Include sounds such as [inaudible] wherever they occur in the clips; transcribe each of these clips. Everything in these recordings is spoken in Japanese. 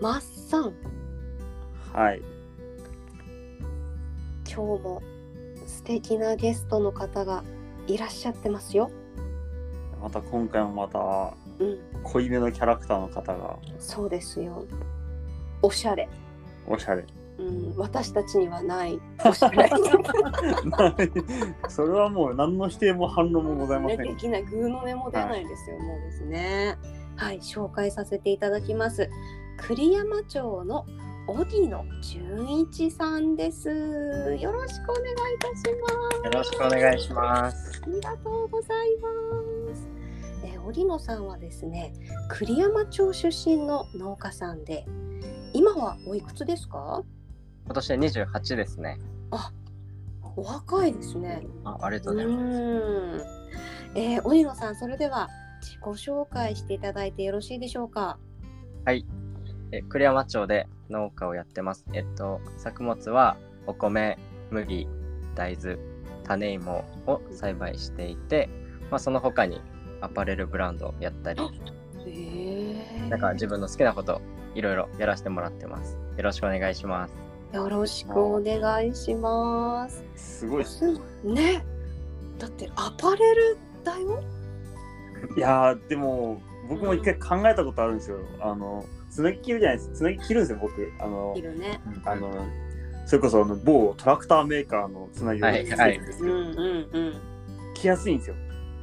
マッサンはい。今日も素敵なゲストの方がいらっしゃってますよ。また今回もまたうん、濃いめのキャラクターの方がそうですよ。おしゃれ。おしゃれ。うん、私たちにはない [laughs] おしゃれ。それはもう何の否定も反論もございません。できない、グーの音も出ないですよ、もうですね。はい、紹介させていただきます。栗山町の荻野純一さんです。よろしくお願いいたします。よろしくお願いします。ありがとうございます。えー、荻野さんはですね、栗山町出身の農家さんで、今はおいくつですか？今年で28ですね。お若いですね。あありがとううございます。ん。えー、荻野さん、それでは自己紹介していただいてよろしいでしょうか？え栗山町で農家をやってます。えっと、作物はお米、麦、大豆、種芋を栽培していて、まあ、その他にアパレルブランドをやったり、ええなんか自分の好きなこといろいろやらせてもらってます。よろしくお願いします。よろしくお願いします。すごいっす。すね。だってアパレルだよ。いやーでも僕も一回考えたことあるんですよ。あのつなぎ切るじゃないですか。つなぎ切るんですよ僕。あのいるね。あのそれこそあの某トラクターメーカーのつなぎをはいつけるんですけど、着やすいんですよ。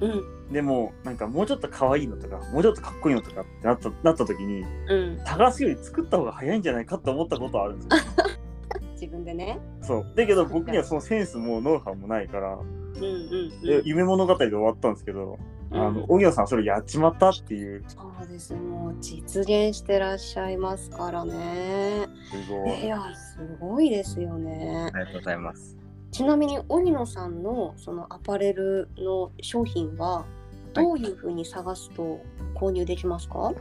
うんうんでもなんかもうちょっと可愛いのとかもうちょっとかっこいいのとかってなったなった時にうん。高須より作った方が早いんじゃないかって思ったことはあるんですよ。[laughs] 自分でね。そうだけど僕にはそのセンスもノウハウもないから、うんうんでうん。夢物語で終わったんですけど、あうんの荻野さんそれやっちまったっていうそうです。もう実現してらっしゃいますからね。すごい。いやすごいですよねあ。りがとうございます。ちなみに荻野さんのそのアパレルの商品はどういうふうに探すと購入できますか？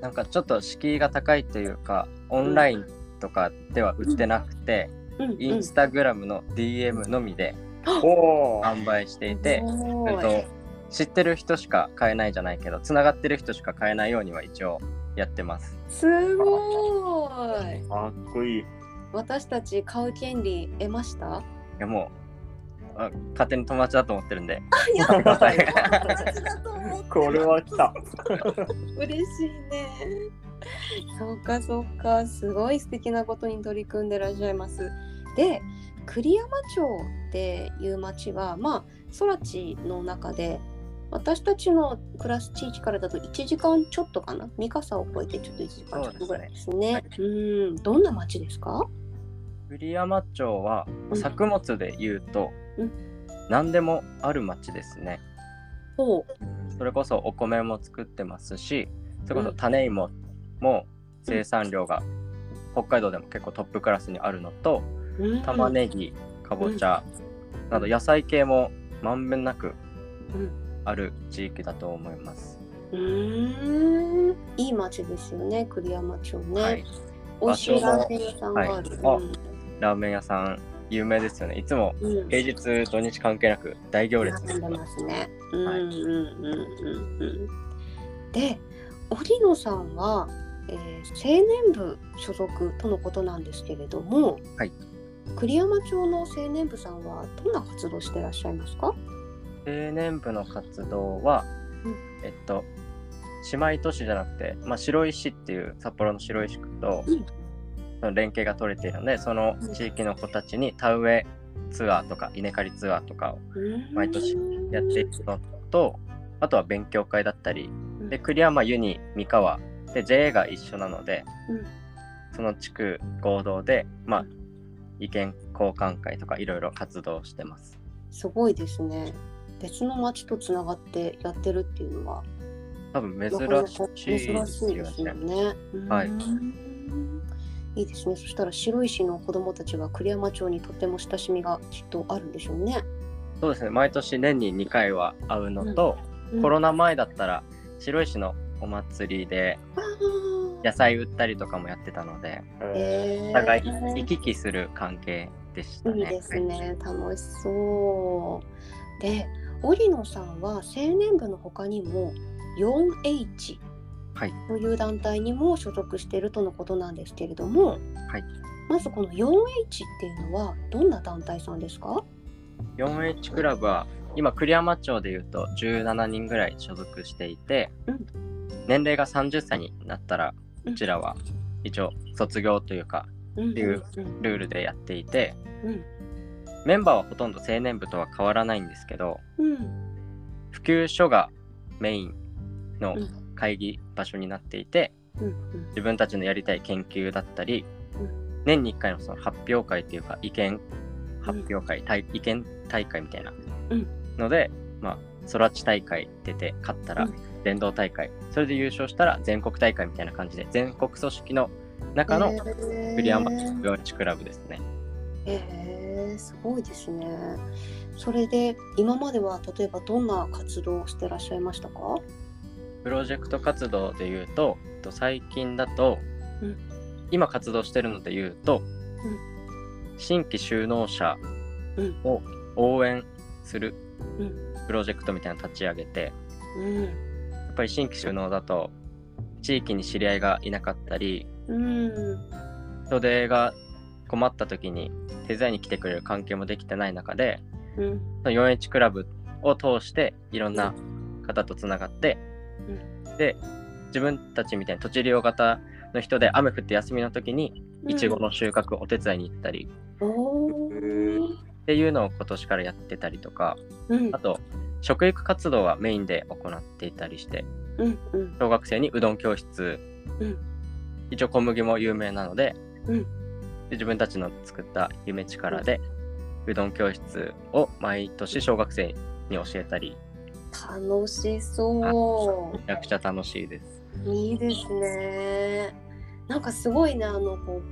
なんかちょっと敷居が高いというか、オンラインとかでは売ってなくて、うんインスタグラムの DM のみで販売していて、えっと、知ってる人しか買えないじゃないけど、つながってる人しか買えないようには一応やってます。すごい。かっこいい。私たち買う権利得ました？いやもうあ勝手に友達だと思ってるんで、やくださいこれは来た。嬉しいね。そうかそうかすごい素敵なことに取り組んでらっしゃいます。で栗山町っていう町はまあ空地の中で私たちの暮らす地域からだと1時間ちょっとかな？三笠を越えてちょっと1時間ちょっとぐらいですね。はいうん。どんな町ですか？栗山町はうん。作物で言うと、うん。何でもある町ですね。ほう。それこそお米も作ってますし、それこうん。そ種芋も生産量が北海道でも結構トップクラスにあるのと、うん。玉ねぎ、かぼちゃなど野菜系もまんべんなくうんある地域だと思います。うーんいい町ですよね栗山町ね。はい。美味しいラーメン屋さんがある。はいラーメン屋さん有名ですよね。いつもうんうん平日土日関係なく大行列並んでますね。で、荻野さんは、えー青年部所属とのことなんですけれども、はい栗山町の青年部さんはどんな活動してらっしゃいますか？青年部の活動は、うん。えっと姉妹都市じゃなくて、まあ、白石っていう札幌の白石区と、うん。連携が取れているのでその地域の子たちに田植えツアーとか稲刈りツアーとかを毎年やっていくのとあとは勉強会だったりで栗山湯に三河で JA が一緒なので、うん。その地区合同で、まあ、意見交換会とかいろいろ活動してます。すごいですね。別の町とつながってやってるっていうのは多分珍しい珍しいですよね。はいうんいいですね。そしたら白石の子どもたちは栗山町にとても親しみがきっとあるんでしょうね。そうですね毎年年に2回は会うのと、うんコロナ前だったら白石のお祭りで野菜売ったりとかもやってたのでえーお互い行き来する関係でしたね。いいですね。楽しそう。で、織野さんは青年部の他にも 4H、はい。という団体にも所属しているとのことなんですけれども、はい。まずこの 4H っていうのはどんな団体さんですか？4H クラブは今栗山町でいうと17人ぐらい所属していて、うん。年齢が30歳になったらうちらは一応卒業というかうんていううんルールでやっていてうんメンバーはほとんど青年部とは変わらないんですけどうん。普及書がメインのうん。会議場所になっていてうんうん。自分たちのやりたい研究だったりうん。年に1回のその発表会っていうか意見発表会、大意見大会みたいなうん。ので、まあ、空知大会出て勝ったらうん。伝道大会、それで優勝したら全国大会みたいな感じで全国組織の中の栗山四地クラブですね。へえすごいですね。それで今までは例えばどんな活動をしてらっしゃいましたか？プロジェクト活動でいうとと最近だと、うん。今活動してるのでいうと、うん。新規就農者うん。を応援するうん。プロジェクトみたいなの立ち上げて、うん。やっぱり新規就農だと地域に知り合いがいなかったりうん。人手が困った時に手伝いに来てくれる関係もできてない中でうん。その 4H クラブを通していろんな方とつながって、で自分たちみたいに土地利用型の人で雨降って休みの時にいちごの収穫お手伝いに行ったりおー。っていうのを今年からやってたりとかうん。あと食育活動はメインで行っていたりしてうんうん。小学生にうどん教室、うん。一応小麦も有名なので自分たちの作った夢力で、うどん教室を毎年小学生に教えたり楽しそめちゃくちゃ楽しいです。う。いいですね。なんかすごいねあのこう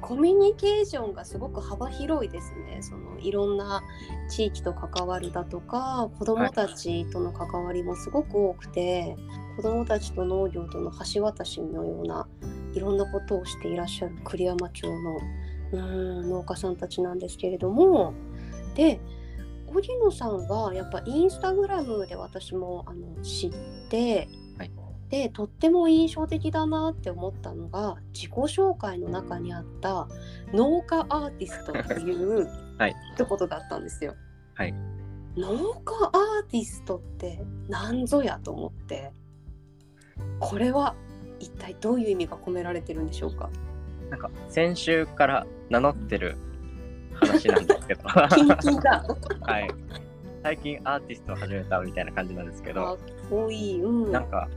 コミュニケーションがすごく幅広いですね。そのいろんな地域と関わるだとか子どもたちとの関わりもすごく多くて、子どもたちと農業との橋渡しのようないろんなことをしていらっしゃる栗山町のうーん農家さんたちなんですけれども。で荻野さんはやっぱインスタグラムで私もあの知って、はい。でとっても印象的だなって思ったのが自己紹介の中にあった農家アーティストっていう [laughs] はい。一言だったんですよ。はい。農家アーティストって何ぞやと思ってこれは一体どういう意味が込められてるんでしょうか？なんか先週から名乗ってる話なんですけど、[laughs] はい、最近アーティストを始めたみたいな感じなんですけどかっこいい。うん。なんか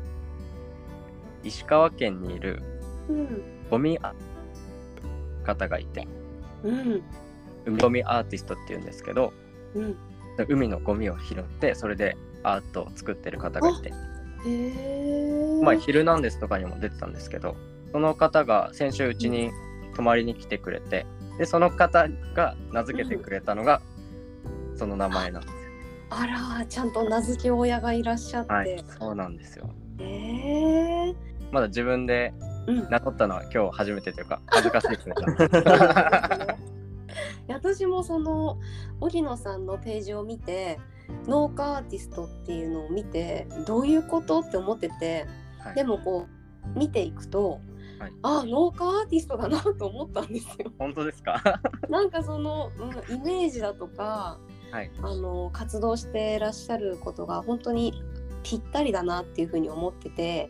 石川県にいるうん。ゴミア方がいてうん。海ゴミアーティストっていうんですけどうん。海のゴミを拾ってそれでアートを作ってる方がいて。まあ「ヒルナンデス」とかにも出てたんですけどその方が先週うちに泊まりに来てくれてでその方が名付けてくれたのがその名前なんですよ。あら、ちゃんと名付け親がいらっしゃって。はい、そうなんですよ。へえ。まだ自分でうん。名乗ったのは今日初めてというか [laughs] 恥ずかしいですね。[laughs] 私もその荻野さんのページを見て農家アーティストっていうのを見てどういうことって思っててはいでもこう見ていくと、はいあ農家アーティストだなと思ったんですよ。本当ですか？[laughs] なんかその、うん、イメージだとかはい。あの活動してらっしゃることが本当にぴったりだなっていうふうに思ってて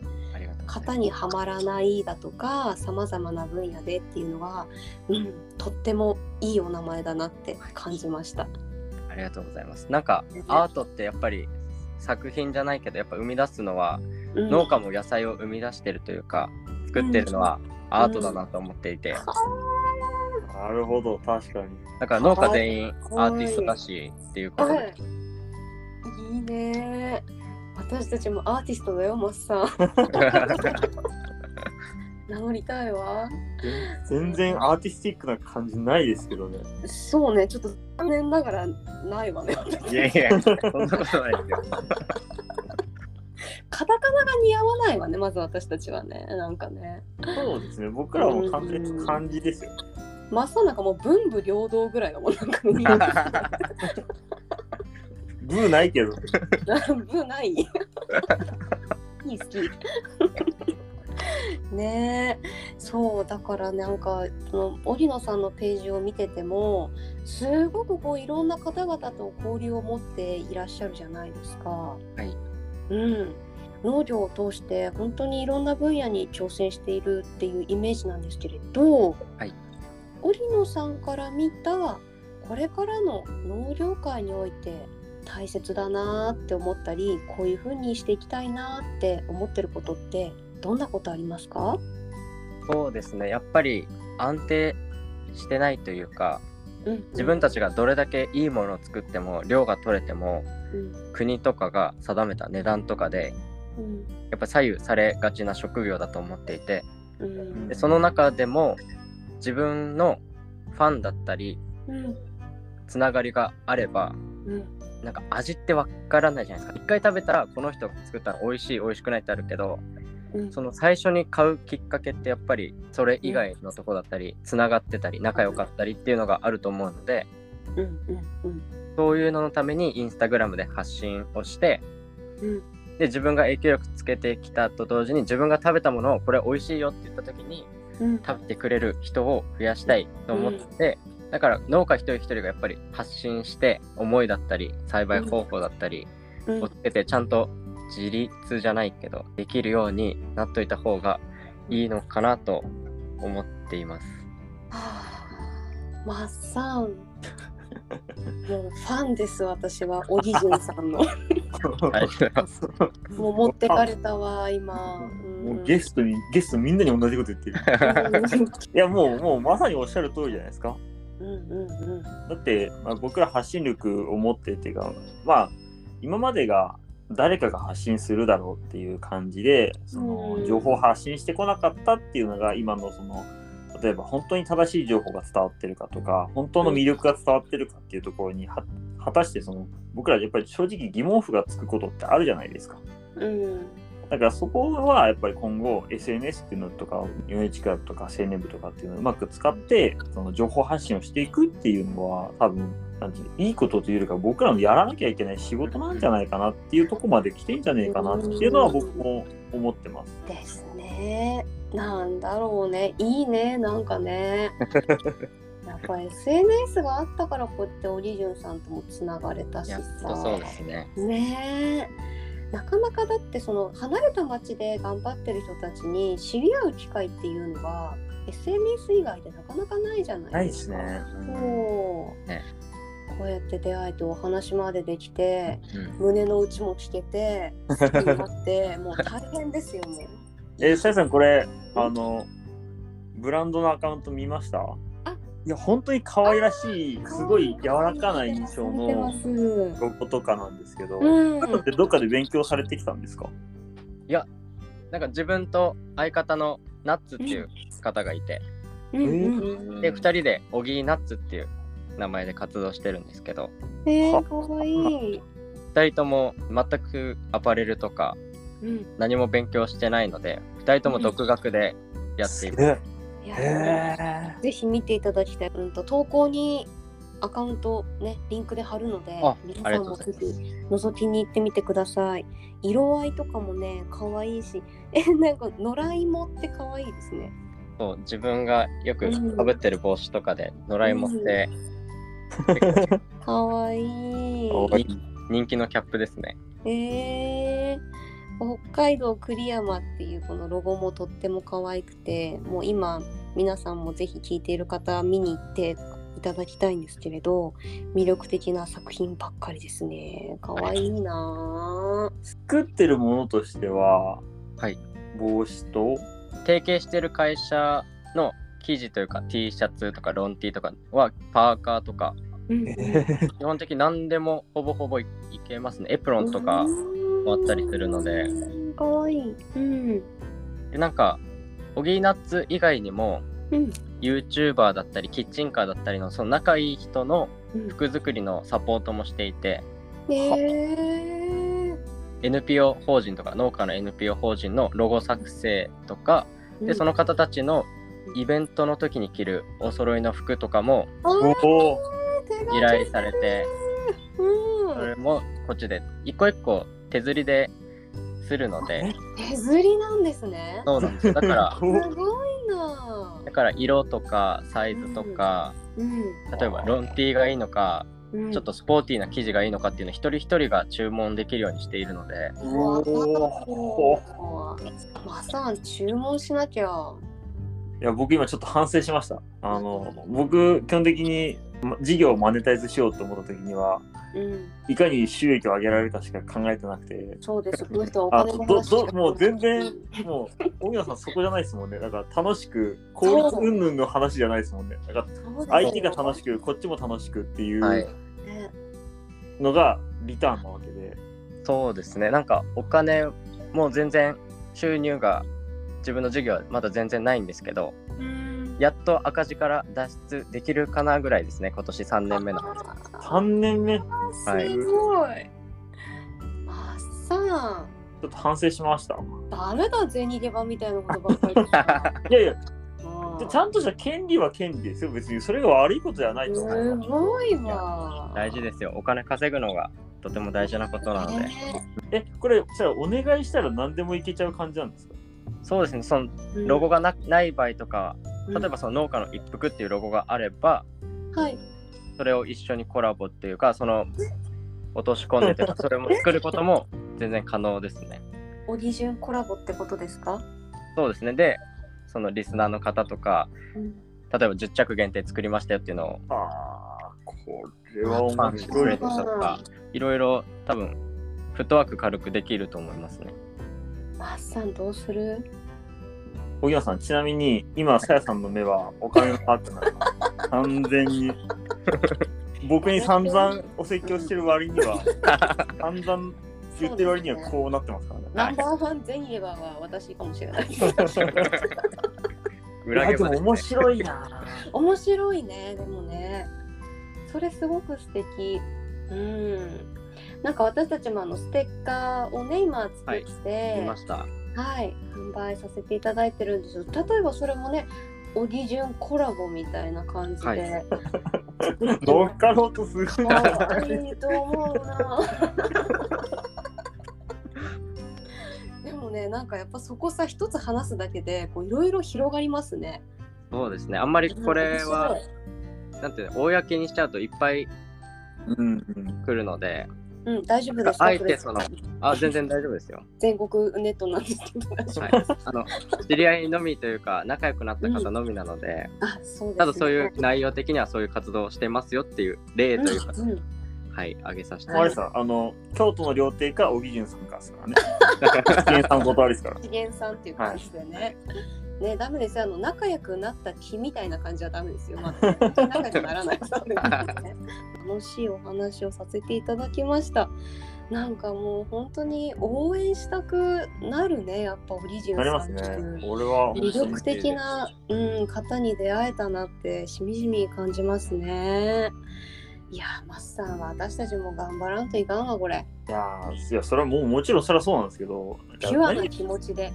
型にはまらないだとかさまざまな分野でっていうのは、うん、とってもいいお名前だなって感じました。ありがとうございます。なんかねアートってやっぱり作品じゃないけどやっぱ生み出すのはうん農家も野菜を生み出してるというか作ってるのはアートだなと思っていて。なるほど、確かに。だから農家全員アーティストだしっていうことで。はい、いいね。私たちもアーティストだよマッサ。ン名乗りたいわ。全然アーティスティックな感じないですけどね。そうねちょっと残念ながらないわねいやいやそんなことないですよ。カタカナが似合わないわねまず私たちはねなんかねそうですね。僕らはもう完全に漢字ですよ。マッサンなんかもう文武両道ぐらいだもんなんか見ブーないけど。[laughs] ブないいい好きねえそうだからなんかその織野さんのページを見ててもすごくこういろんな方々と交流を持っていらっしゃるじゃないですか。はい。うん、農業を通して本当にいろんな分野に挑戦しているっていうイメージなんですけれど、はい、織野さんから見たこれからの農業界において大切だなって思ったりこういう風にしていきたいなって思ってることってどんなことありますか？そうですね。やっぱり安定してないというか、うん。自分たちがどれだけいいものを作っても量が取れてもうん。国とかが定めた値段とかでうん。やっぱ左右されがちな職業だと思っていて。うん。でその中でも自分のファンだったりうんつながりがあればうん。なんか味ってわからないじゃないですか。一回食べたらこの人が作ったの美味しい美味しくないってあるけどうん。その最初に買うきっかけってやっぱりそれ以外のとこだったりつながってたり仲良かったりっていうのがあると思うのでそういうののためにインスタグラムで発信をしてうんで自分が影響力つけてきたと同時に自分が食べたものをこれ美味しいよって言った時にうん。食べてくれる人を増やしたいと思って、だから農家一人一人がやっぱり発信して思いだったり栽培方法だったりうん。をつけてちゃんと自立じゃないけどできるようになっといた方がいいのかなと思っています。はあ。マッサンもうファンです私は。小木潤さんの。もう持ってかれたわ今、もうゲストにゲストみんなに同じこと言ってる。いやもうもうまさにおっしゃる通りじゃないですか。うんうんうん。だって、まあ、僕ら発信力を持ってっていうかまあ今までが誰かが発信するだろうっていう感じでそのうん。情報を発信してこなかったっていうのが今のその例えば本当に正しい情報が伝わってるかとか本当の魅力が伝わってるかっていうところには果たしてその僕らやっぱり正直疑問符がつくことってあるじゃないですか。うんだからそこはやっぱり今後 SNS っていうのとか UH クラブとか青年部とかっていうのをうまく使ってその情報発信をしていくっていうのは多分なんていいいことというよりか僕らのやらなきゃいけない仕事なんじゃないかなっていうところまで来てんじゃねえかなっていうのは僕も思ってます。ですねなんだろうね。いいね。なんかね。[laughs] やっぱ SNS があったからこうやってオリジュンさんともつながれたしやっさとそうですね。ねえ。なかなかだってその離れた町で頑張ってる人たちに知り合う機会っていうのは SNS 以外でなかなかないじゃないですか。ないですね。そう、ね。こうやって出会いとお話までできてうん胸の内も聞けて好きになってもう大変ですよね。えー、さやさんこれあのブランドのアカウント見ました？あ。いや本当に可愛らしいすごい柔らかな印象のす。ロゴとかなんですけど、うん。どっかで勉強されてきたんですか？なんか自分と相方のナッツっていう方がいて、うんうん。で2人でオギーナッツっていう名前で活動してるんですけど。えー、かわいい。2人とも全くアパレルとかうん、何も勉強してないので2人とも独学でやっています。いやへぜひ見ていただきたい。うんと投稿にアカウントねリンクで貼るのであ皆さんもぜひ覗きに行ってみてください。色合いとかもね可愛いし、えなんか野良芋って可愛いですね。そう自分がよくうんかぶってる帽子とかで野良芋って [laughs] 可愛いかわいい人気のキャップですね。えー、北海道栗山っていうこのロゴもとっても可愛くてもう今皆さんもぜひ聞いている方見に行っていただきたいんですけれど魅力的な作品ばっかりですね。可愛いな。作ってるものとしては、はい、帽子と提携してる会社の生地というか T シャツとかロン T とかはパーカーとか。ぁ、うん。基本的に何でもほぼほぼいいけますね。エプロンとかもあったりするので。うん可愛い。うん。でなんかオギーナッツ以外にもうん。YouTuber だったりキッチンカーだったりのその仲いい人のうん。服作りのサポートもしていて。へ NPO 法人とか農家の NPO 法人のロゴ作成とかーでその方たちのイベントの時に着るお揃いの服とかも依頼されて。うん。それもこっちで一個一個手刷りでするので手刷りなんですね。そうなんですよ。だから [laughs] すごいな。だから色とかサイズとか、うん。例えばロンティーがいいのか、うん。ちょっとスポーティーな生地がいいのかっていうのを一人一人が注文できるようにしているので。うわおまさん注文しなきゃ。いや僕今ちょっと反省しました。あの僕基本的にま事業をマネタイズしようと思った時にはうん。いかに収益を上げられるかしか考えてなくて。そうです。[laughs] この人はおあど金の話どもう全然もう荻野さんそこじゃないですもんね。だから楽しく効率云々の話じゃないですもんね。だから相手が楽しくこっちも楽しくっていはい。うねのがリターンなわけで、そうですね。なんかお金も全然収入が自分の事業はまだ全然ないんですけどうんやっと赤字から脱出できるかなぐらいですね今年3年目の。3年目？ちはい。すごい。まっさん。ょっと反省しました。ダメだ、銭ゲバみたいなことばっかりいやいや。ちゃんとした権利は権利ですよ。別にそれが悪いことじゃないと思すうごいわ。大事ですよ。お金稼ぐのがとても大事なことなので、ね。えこれじゃあお願いしたら何でもいけちゃう感じなんですか？そうですね。そのロゴがなない場合とか例えば、その農家の一服っていうロゴがあれば。それを一緒にコラボっていうかその落とし込んでというかそれも作ることも全然可能ですね。オリジュンコラボってことですか、そうですね。でそのリスナーの方とかうん、例えば10着限定作りましたよっていうのをああこれは面白いとかいろいろ多分フットワーク軽くできると思いますねマッサンどうする？荻野さんちなみに今さやさんの目はお金のパートナー完全に [laughs] 僕に散々お説教してる割には [laughs] 散々言ってる割にはこうなってますからねナンバーワンゼニエバーは私かもしれない。[laughs] 裏いやでも面白いな面白いね、でもね。それすごく素敵。うん。なんか私たちもあのステッカーをね、今作って、見ました。はい、販売させていただいてるんですよ。例えばそれもね、オギジュンコラボみたいな感じで、はい。[laughs] 乗っかろうとするな。可愛いと思うな。[laughs] でもね、なんかやっぱそこさ一つ話すだけでこういろいろ広がりますね。そうですね。あんまりこれはなんていうの公にしちゃうといっぱいうん。来るのでうん、大丈夫です。あえてそのあ全然大丈夫ですよ [laughs] 全国ネットなんですけど。はい、あの知り合いのみというか仲良くなった方のみなので、あ、そうです、ね。ただそういう内容的にはそういう活動をしてますよっていう例というか、うんうんはい挙げさせてあれさあの京都の料亭か小木潤さんかですからね [laughs] [laughs] 資源さんお断りですから資源さんっていう感じでね。ね、ダメですよ。あの仲良くなった気みたいな感じはダメですよ。まあ、[laughs] 仲良くならない。楽しいお話をさせていただきました。なんかもう本当に応援したくなるね。やっぱオリジンなりまさんってすねいう俺は魅力的な、うん、方に出会えたなってしみじみ感じますね。いやー、マッサンは私たちも頑張らんといかんわ、これ。いやーいやそれはもうもちろんそれはそうなんですけどピュアな何気持ちで。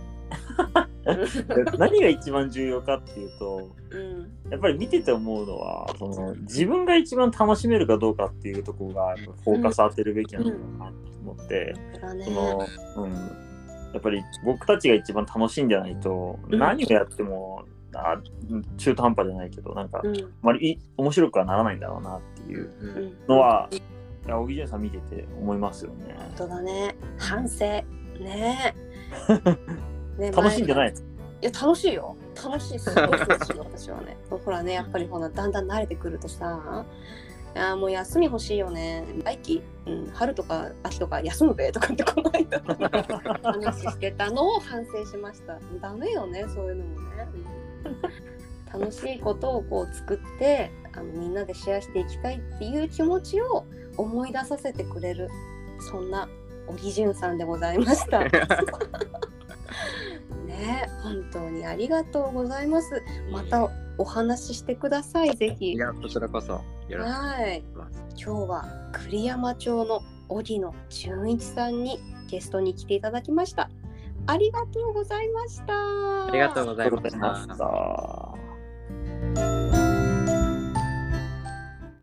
何が一番重要かっていうとうん、やっぱり見てて思うのはその自分が一番楽しめるかどうかっていうところがフォーカス当てるべきなのかなと思って、そうだねそ。のうん、やっぱり僕たちが一番楽しいんじゃないと、うん何をやってもあ中途半端じゃないけどなんか、あうん、まりい面白くはならないんだろうなっていううん、のは、いや小木潤さん見てて思いますよね。本当だね。反省。ねえ。[laughs] ね楽しいんじゃないいや、楽しいよ。楽しい。すごい楽しい、[laughs] 私はね。ほらね、やっぱりほら、だんだん慣れてくるとさ、いやもう休み欲しいよね。来季、うん、春とか秋とか休むべとかってこの間話してたのを反省しました。ダメよね、そういうのもね。うん楽しいことをこう作ってあのみんなでシェアしていきたいっていう気持ちを思い出させてくれるそんなオリジュンさんでございました。[laughs] ね本当にありがとうございます。またお話ししてください、ぜひい。やこちらこそよろしくおはい。願いします今日は栗山町の荻野純一さんにゲストに来ていただきました。ありがとうございました。ありがとうございました。